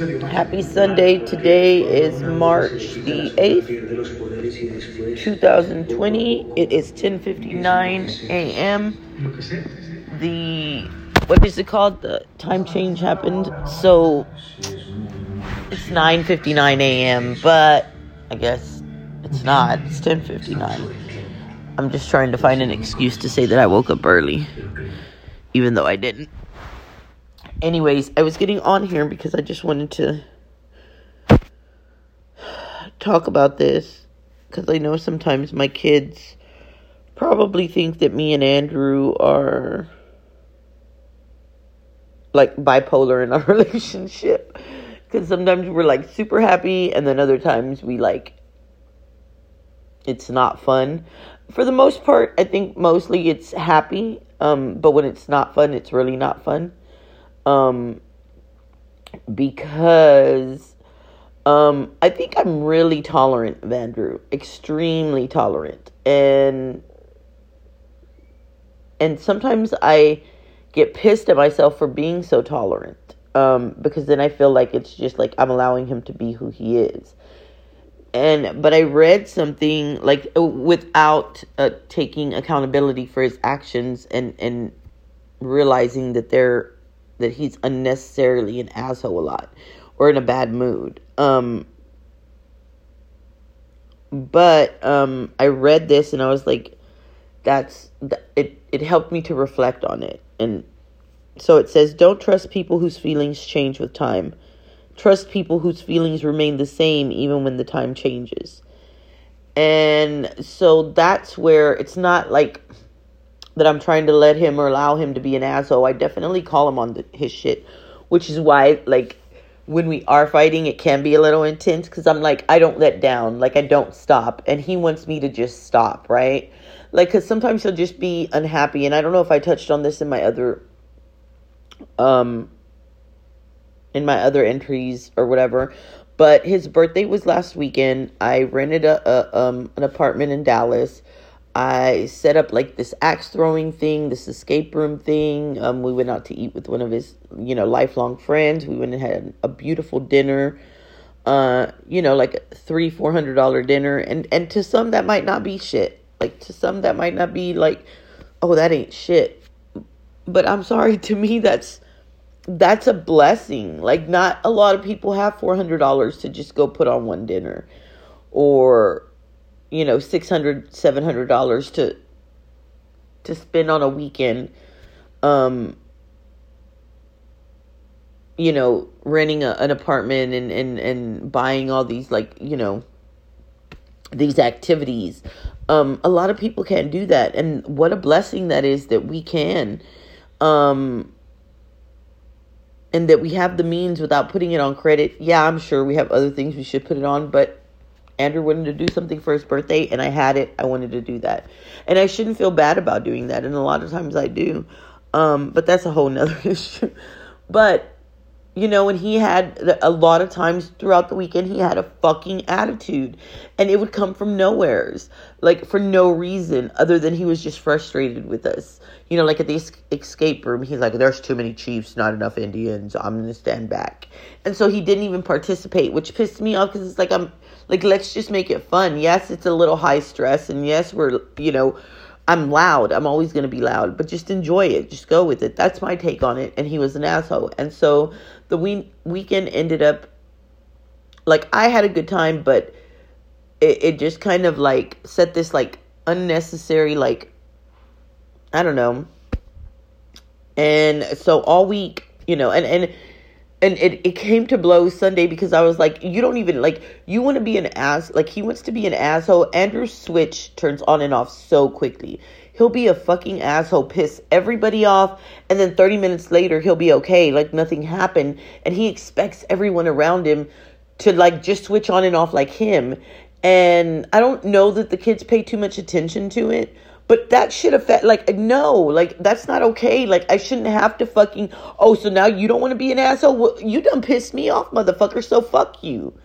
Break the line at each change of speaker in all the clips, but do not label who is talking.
Happy Sunday. Today is March the 8th, 2020. It is 10:59 a.m. The what is it called? The time change happened. So it's 9:59 a.m., but I guess it's not. It's 10:59. I'm just trying to find an excuse to say that I woke up early even though I didn't anyways, I was getting on here because I just wanted to talk about this because I know sometimes my kids probably think that me and Andrew are like bipolar in our relationship because sometimes we're like super happy and then other times we like it's not fun. For the most part i think mostly it's happy um, but when it's not fun it's really not fun um, because um, I think I'm really tolerant of Andrew, extremely tolerant, and and sometimes I get pissed at myself for being so tolerant um, because then I feel like it's just like I'm allowing him to be who he is. And but I read something like without uh, taking accountability for his actions and and realizing that they're that he's unnecessarily an asshole a lot or in a bad mood. Um, but um, I read this and I was like, that's it. It helped me to reflect on it, and so it says, don't trust people whose feelings change with time. Trust people whose feelings remain the same even when the time changes. And so that's where it's not like that I'm trying to let him or allow him to be an asshole. I definitely call him on the, his shit, which is why like when we are fighting, it can be a little intense because I'm like I don't let down, like I don't stop, and he wants me to just stop, right? Like because sometimes he'll just be unhappy, and I don't know if I touched on this in my other um in my other entries or whatever but his birthday was last weekend. I rented a, a um an apartment in dallas I set up like this axe throwing thing, this escape room thing. Um, we went out to eat with one of his, you know, lifelong friends. We went and had a beautiful dinner. Uh, you know, like a three, four hundred dollar dinner, and and to some that might not be shit. Like to some that might not be like, oh, that ain't shit. But I'm sorry, to me that's that's a blessing. Like not a lot of people have four hundred dollars to just go put on one dinner, or you know, six hundred, seven hundred dollars to to spend on a weekend, um, you know, renting a, an apartment and, and, and buying all these like, you know, these activities. Um, a lot of people can't do that. And what a blessing that is that we can. Um, and that we have the means without putting it on credit. Yeah, I'm sure we have other things we should put it on, but Andrew wanted to do something for his birthday and I had it. I wanted to do that. And I shouldn't feel bad about doing that. And a lot of times I do. Um, but that's a whole nother issue. But, you know, when he had a lot of times throughout the weekend, he had a fucking attitude. And it would come from nowheres. Like, for no reason other than he was just frustrated with us. You know, like at the escape room, he's like, there's too many chiefs, not enough Indians. I'm going to stand back. And so he didn't even participate, which pissed me off because it's like, I'm like, let's just make it fun. Yes, it's a little high stress, and yes, we're, you know, I'm loud. I'm always going to be loud, but just enjoy it. Just go with it. That's my take on it. And he was an asshole. And so the we- weekend ended up like I had a good time, but it, it just kind of like set this like unnecessary, like, I don't know. And so all week, you know, and, and, and it, it came to blows Sunday because I was like, you don't even like you want to be an ass like he wants to be an asshole. Andrew's switch turns on and off so quickly. He'll be a fucking asshole, piss everybody off, and then 30 minutes later he'll be okay, like nothing happened, and he expects everyone around him to like just switch on and off like him. And I don't know that the kids pay too much attention to it, but that should affect, like, no, like, that's not okay. Like, I shouldn't have to fucking, oh, so now you don't want to be an asshole? Well, you done pissed me off, motherfucker, so fuck you.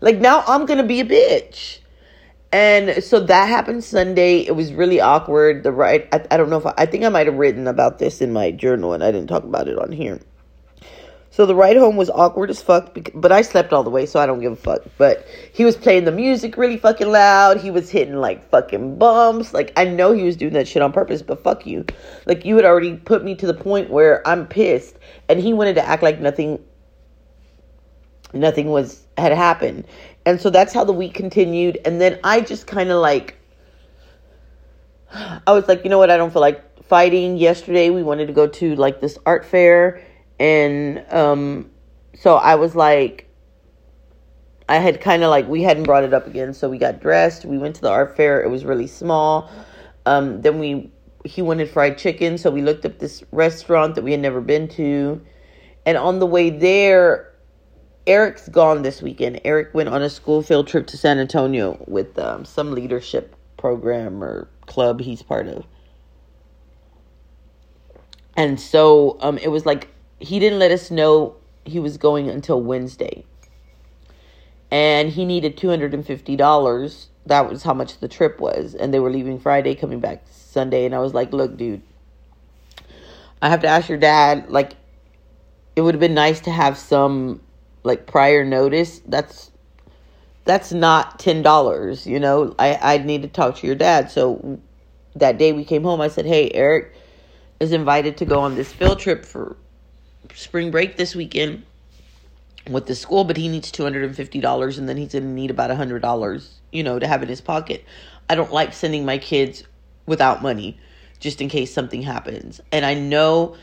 Like, now I'm going to be a bitch. And so that happened Sunday. It was really awkward. The right, I, I don't know if I, I think I might have written about this in my journal and I didn't talk about it on here. So the ride home was awkward as fuck, but I slept all the way, so I don't give a fuck. But he was playing the music really fucking loud. He was hitting like fucking bumps. Like I know he was doing that shit on purpose, but fuck you. Like you had already put me to the point where I'm pissed, and he wanted to act like nothing, nothing was had happened. And so that's how the week continued. And then I just kind of like, I was like, you know what? I don't feel like fighting. Yesterday we wanted to go to like this art fair and um, so I was like, I had kind of like, we hadn't brought it up again. So we got dressed. We went to the art fair. It was really small. Um, then we, he wanted fried chicken. So we looked up this restaurant that we had never been to. And on the way there, Eric's gone this weekend. Eric went on a school field trip to San Antonio with um, some leadership program or club he's part of. And so um, it was like he didn't let us know he was going until Wednesday. And he needed $250. That was how much the trip was. And they were leaving Friday, coming back Sunday. And I was like, look, dude, I have to ask your dad, like, it would have been nice to have some, like, prior notice. That's that's not ten dollars you know i i need to talk to your dad so that day we came home i said hey eric is invited to go on this field trip for spring break this weekend with the school, but he needs $250 and then he's going to need about $100, you know, to have in his pocket. I don't like sending my kids without money just in case something happens. And I know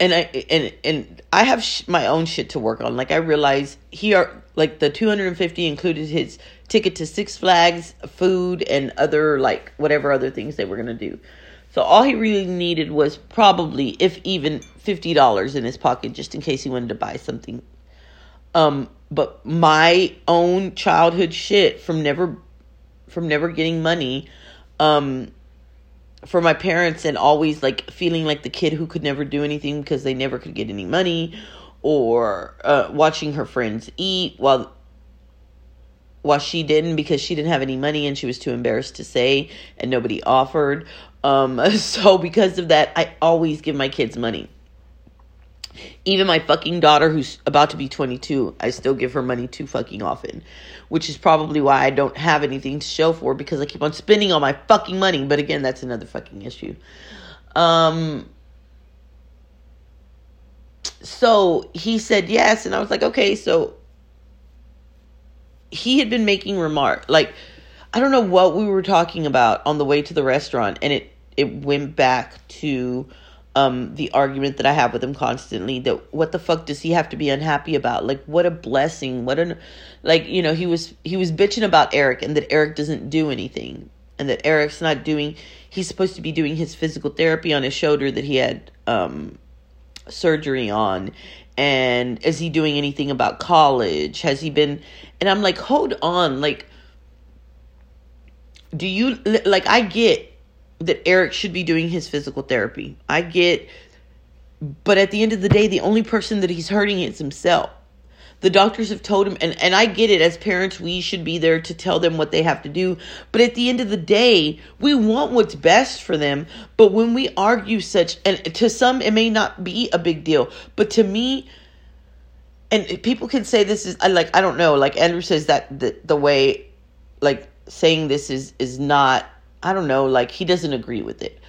and I and and I have sh- my own shit to work on. Like I realize he are like the 250 included his ticket to Six Flags, food and other like whatever other things they were going to do. So all he really needed was probably, if even, fifty dollars in his pocket just in case he wanted to buy something. Um, but my own childhood shit from never, from never getting money, um, for my parents and always like feeling like the kid who could never do anything because they never could get any money, or uh, watching her friends eat while while she didn't because she didn't have any money and she was too embarrassed to say and nobody offered um, so because of that, I always give my kids money. Even my fucking daughter, who's about to be 22, I still give her money too fucking often. Which is probably why I don't have anything to show for because I keep on spending all my fucking money. But again, that's another fucking issue. Um, so he said yes, and I was like, okay, so he had been making remark like I don't know what we were talking about on the way to the restaurant, and it it went back to um, the argument that I have with him constantly. That what the fuck does he have to be unhappy about? Like what a blessing. What an like you know he was he was bitching about Eric and that Eric doesn't do anything and that Eric's not doing. He's supposed to be doing his physical therapy on his shoulder that he had um, surgery on. And is he doing anything about college? Has he been? And I'm like, hold on, like do you like I get that Eric should be doing his physical therapy. I get but at the end of the day the only person that he's hurting is himself. The doctors have told him and and I get it as parents we should be there to tell them what they have to do, but at the end of the day, we want what's best for them, but when we argue such and to some it may not be a big deal, but to me and people can say this is I like I don't know, like Andrew says that the the way like saying this is is not I don't know, like he doesn't agree with it.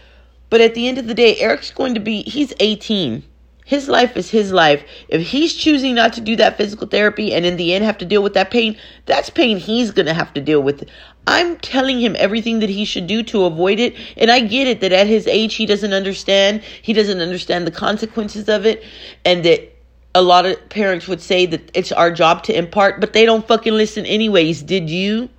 But at the end of the day, Eric's going to be he's 18. His life is his life. If he's choosing not to do that physical therapy and in the end have to deal with that pain, that's pain he's going to have to deal with. I'm telling him everything that he should do to avoid it. And I get it that at his age, he doesn't understand. He doesn't understand the consequences of it. And that a lot of parents would say that it's our job to impart, but they don't fucking listen anyways. Did you?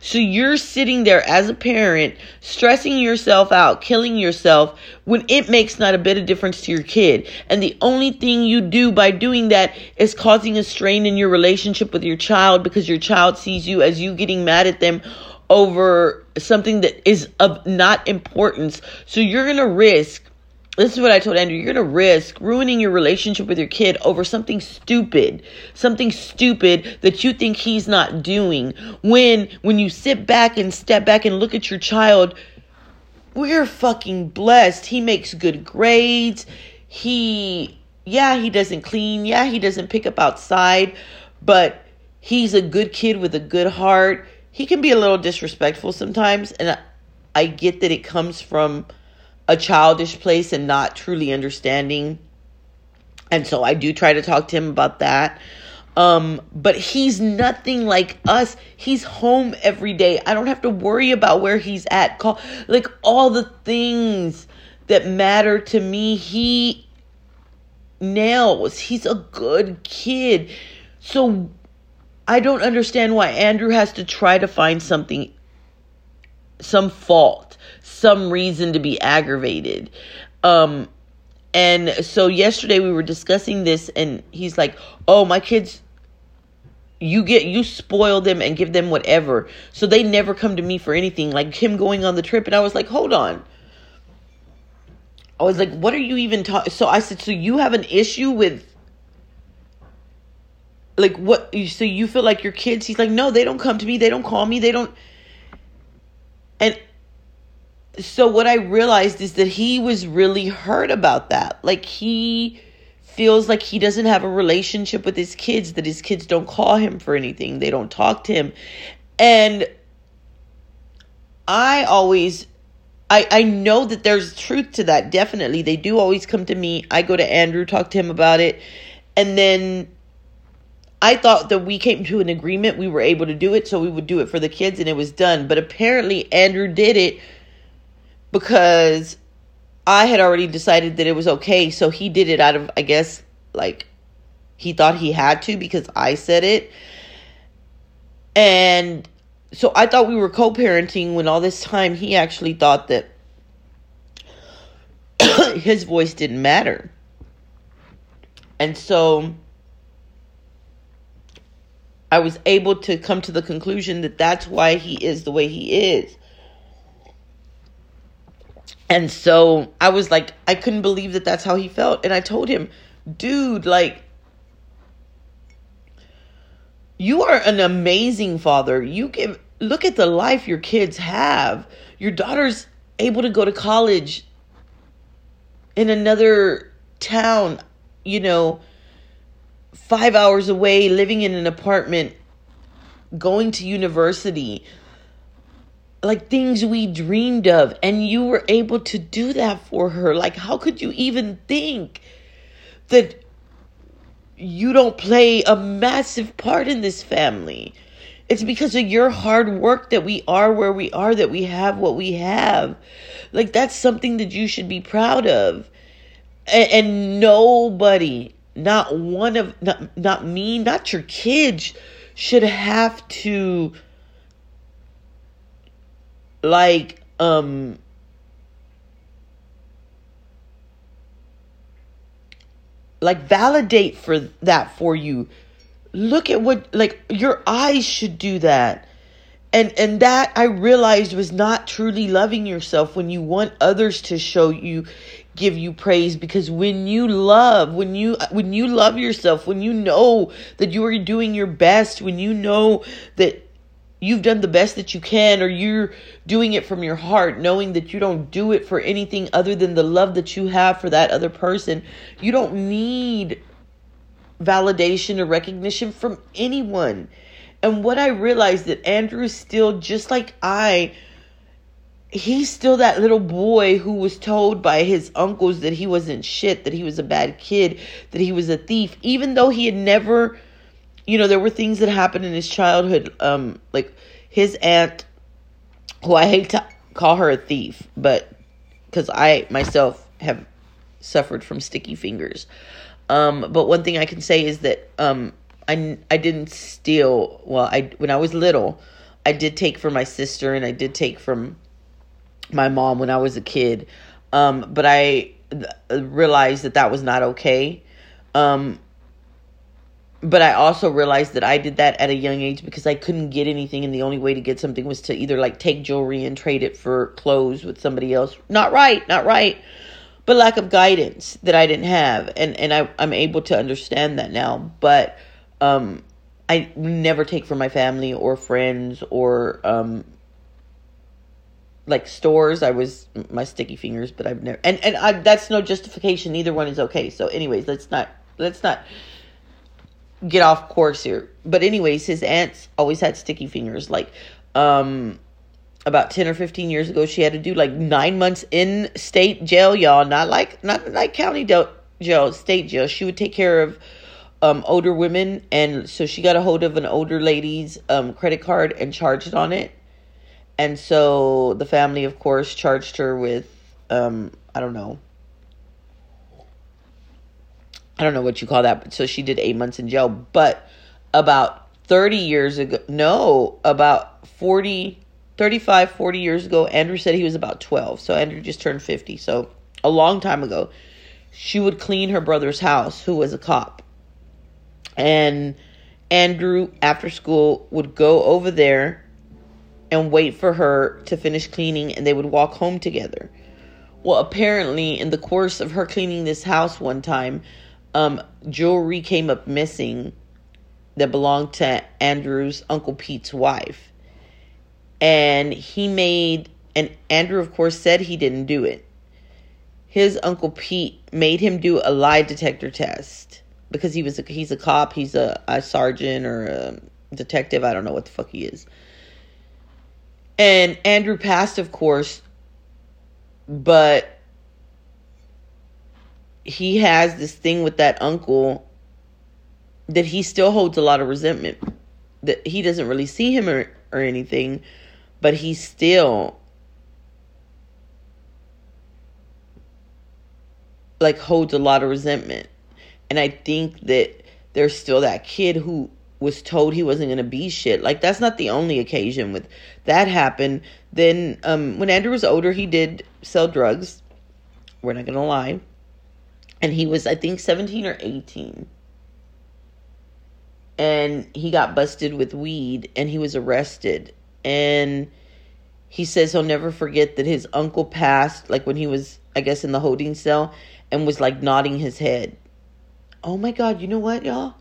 So you're sitting there as a parent, stressing yourself out, killing yourself when it makes not a bit of difference to your kid. And the only thing you do by doing that is causing a strain in your relationship with your child because your child sees you as you getting mad at them over something that is of not importance. So you're going to risk this is what I told Andrew. You're going to risk ruining your relationship with your kid over something stupid, something stupid that you think he's not doing. When, when you sit back and step back and look at your child, we're fucking blessed. He makes good grades. He yeah, he doesn't clean. Yeah, he doesn't pick up outside, but he's a good kid with a good heart. He can be a little disrespectful sometimes, and I, I get that it comes from a childish place and not truly understanding. And so I do try to talk to him about that. Um, but he's nothing like us. He's home every day. I don't have to worry about where he's at. Call like all the things that matter to me. He nails. He's a good kid. So I don't understand why Andrew has to try to find something, some fault, some reason to be aggravated. Um, and so yesterday we were discussing this, and he's like, "Oh, my kids, you get you spoil them and give them whatever, so they never come to me for anything." Like him going on the trip, and I was like, "Hold on." I was like, "What are you even talking?" So I said, "So you have an issue with?" Like what? So you feel like your kids? He's like, no, they don't come to me. They don't call me. They don't. And so what I realized is that he was really hurt about that. Like he feels like he doesn't have a relationship with his kids, that his kids don't call him for anything, they don't talk to him. And I always I I know that there's truth to that. Definitely. They do always come to me. I go to Andrew, talk to him about it. And then I thought that we came to an agreement. We were able to do it, so we would do it for the kids and it was done. But apparently Andrew did it because I had already decided that it was okay. So he did it out of, I guess, like he thought he had to because I said it. And so I thought we were co parenting when all this time he actually thought that his voice didn't matter. And so I was able to come to the conclusion that that's why he is the way he is. And so I was like, I couldn't believe that that's how he felt. And I told him, dude, like, you are an amazing father. You give, look at the life your kids have. Your daughter's able to go to college in another town, you know, five hours away, living in an apartment, going to university like things we dreamed of and you were able to do that for her. Like how could you even think that you don't play a massive part in this family? It's because of your hard work that we are where we are that we have what we have. Like that's something that you should be proud of. And, and nobody not one of not, not me not your kids should have to like um like validate for that for you. Look at what like your eyes should do that. And and that i realized was not truly loving yourself when you want others to show you give you praise. Because when you love when you when you love yourself when you know that you are doing your best when you know that you've done the best that you can or you're doing it from your heart knowing that you don't do it for anything other than the love that you have for that other person. You don't need validation or recognition from anyone. And what i realized that andrew is still just like i he's still that little boy who was told by his uncles that he wasn't shit that he was a bad kid that he was a thief even though he had never you know, there were things that happened in his childhood. Um, like his aunt, who I hate to call her a thief, but because I myself have suffered from sticky fingers. Um, but one thing I can say is that um, I I didn't steal. Well, I when I was little, I did take from my sister and I did take from my mom when I was a kid. Um, but I realized that that was not okay. Um, but I also realized that I did that at a young age because I couldn't get anything, and the only way to get something was to either like take jewelry and trade it for clothes with somebody else. Not right, not right, but lack of guidance that I didn't have, and and I I'm able to understand that now. But um, I never take from my family or friends or um, like stores. I was my sticky fingers, but I've never and and I, that's no justification. Either one is okay. So, anyways, let's not let's not get off course here. But anyways, his aunts always had sticky fingers. Like, um, about ten or fifteen years ago, she had to do like nine months in state jail, y'all. Not like not like county jail, state jail. She would take care of um older women, and so she got a hold of an older lady's um credit card and charged on it and so the family, of course, charged her with, um, I don't know. I don't know what you call that. But so she did eight months in jail. But about 30 years ago, no, about 40, 35, 40 years ago, Andrew said he was about 12. So Andrew just turned 50. So a long time ago, she would clean her brother's house, who was a cop. And Andrew, after school, would go over there and wait for her to finish cleaning and they would walk home together. Well, apparently, in the course of her cleaning this house one time, um, jewelry came up missing that belonged to Andrew's Uncle Pete's wife. And he made, and Andrew, of course, said he didn't do it. His Uncle Pete made him do a lie detector test because he was a, he's a cop, he's a, a sergeant or a detective, I don't know what the fuck he is. And Andrew passed, of course, but he has this thing with that uncle that he still holds a lot of resentment. That he doesn't really see him or, or anything, but he still like holds a lot of resentment. And I think that there's still that kid who was told he wasn't going to be shit. Like that's not the only occasion with that happened. Then um when Andrew was older, he did sell drugs. We're not going to lie. And he was I think 17 or 18. And he got busted with weed and he was arrested. And he says he'll never forget that his uncle passed like when he was I guess in the holding cell and was like nodding his head. Oh my god, you know what, y'all?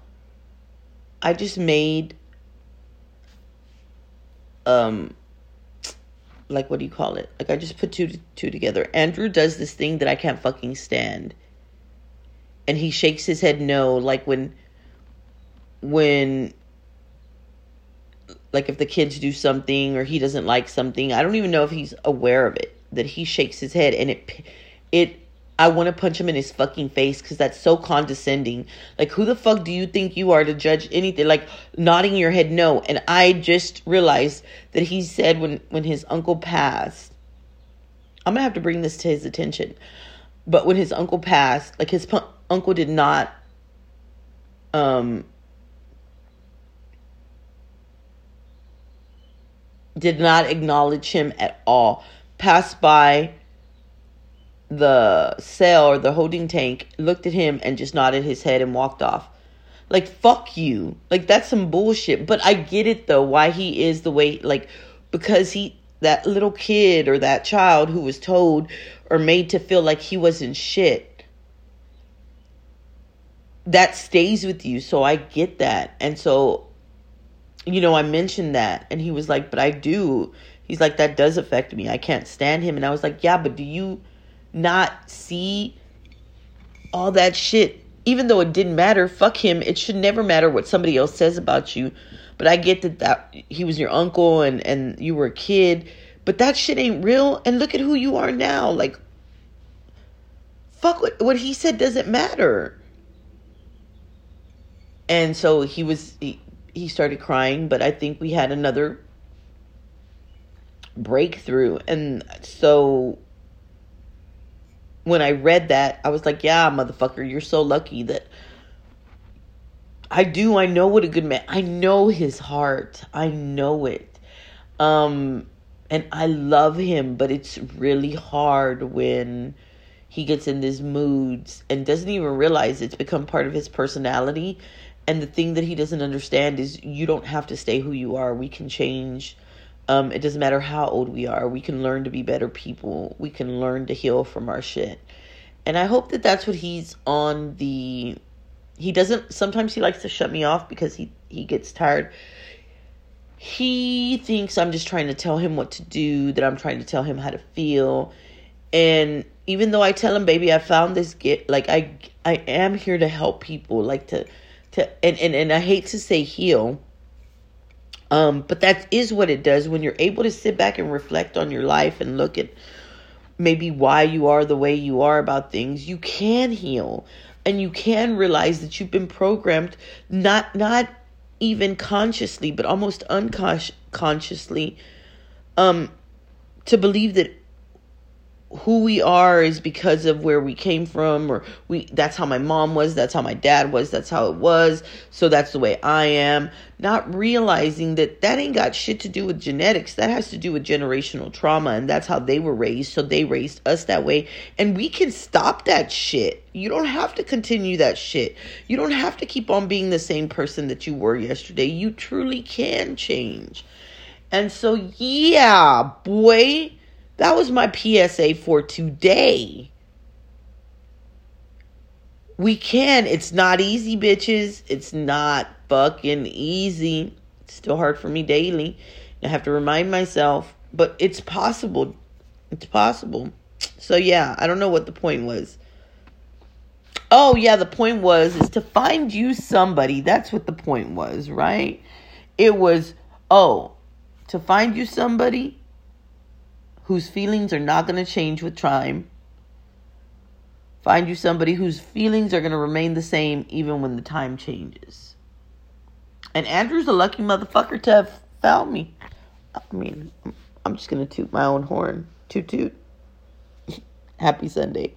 I just made um like what do you call it? Like I just put two two together. Andrew does this thing that I can't fucking stand. And he shakes his head no like when when like if the kids do something or he doesn't like something, I don't even know if he's aware of it that he shakes his head and it it I want to punch him in his fucking face because that's so condescending. Like, who the fuck do you think you are to judge anything? Like, nodding your head no. And I just realized that he said when, when his uncle passed, I'm gonna have to bring this to his attention. But when his uncle passed, like, his uncle did not, um, did not acknowledge him at all. Passed by the cell or the holding tank, looked at him and just nodded his head and walked off. Like, fuck you. Like, that's some bullshit. But I get it though, why he is the way, like, because he, that little kid or that child who was told or made to feel like he wasn't shit, that stays with you. So I get that. And so, you know, I mentioned that. And he was like, but I do. He's like, that does affect me. I can't stand him. And I was like, yeah, but do you not see all that shit. Even though it didn't matter, fuck him. It should never matter what somebody else says about you. But I get that, that he was your uncle and, and you were a kid. But that shit ain't real. And look at who you are now. Like, fuck what, what he said doesn't matter. And so he was, he, he started crying. But I think we had another breakthrough. And so when I read that, I was like, yeah, motherfucker, you're so lucky that I do. I know what a good man. I know his heart. I know it. Um and I love him, but it's really hard when he gets in these moods and doesn't even realize it's become part of his personality. And the thing that he doesn't understand is you don't have to stay who you are. We can change um, it doesn't matter how old we are. We can learn to be better people. We can learn to heal from our shit. And I hope that that's what he's on the. He doesn't. Sometimes he likes to shut me off because he he gets tired. he thinks I'm just trying to tell him what to do, that I'm trying to tell him how to feel. And even though I tell him, baby, I found this get like I I am here to help people, like to to and, and, and I hate to say heal. Um, but that is what it does when you're able to sit back and reflect on your life and look at maybe why you are the way you are about things, you can heal and you can realize that you've been programmed not not even consciously but almost unconsciously um to believe that who we are is because of where we came from or we that's how my mom was that's how my dad was that's how it was so that's the way i am. Not realizing that that ain't got shit to do with genetics. That has to do with generational trauma and that's how they were raised so they raised us that way. And we can stop that shit. You don't have to continue that shit. You don't have to keep on being the same person that you were yesterday. You truly can change. And so yeah boy that was my PSA for today. We can. It's not easy, bitches. It's not fucking easy. It's still hard for me daily. I have to remind myself, but it's possible. It's possible. So yeah, I don't know what the point was. Oh yeah, the point was is to find you somebody. That's what the point was, right? It was oh, to find you somebody whose feelings are not going to change with time. Find you somebody whose feelings are going to remain the same even when the time changes. And Andrew's a lucky motherfucker to have found me. I mean, I'm just going to toot my own horn. Toot toot. Happy Sunday.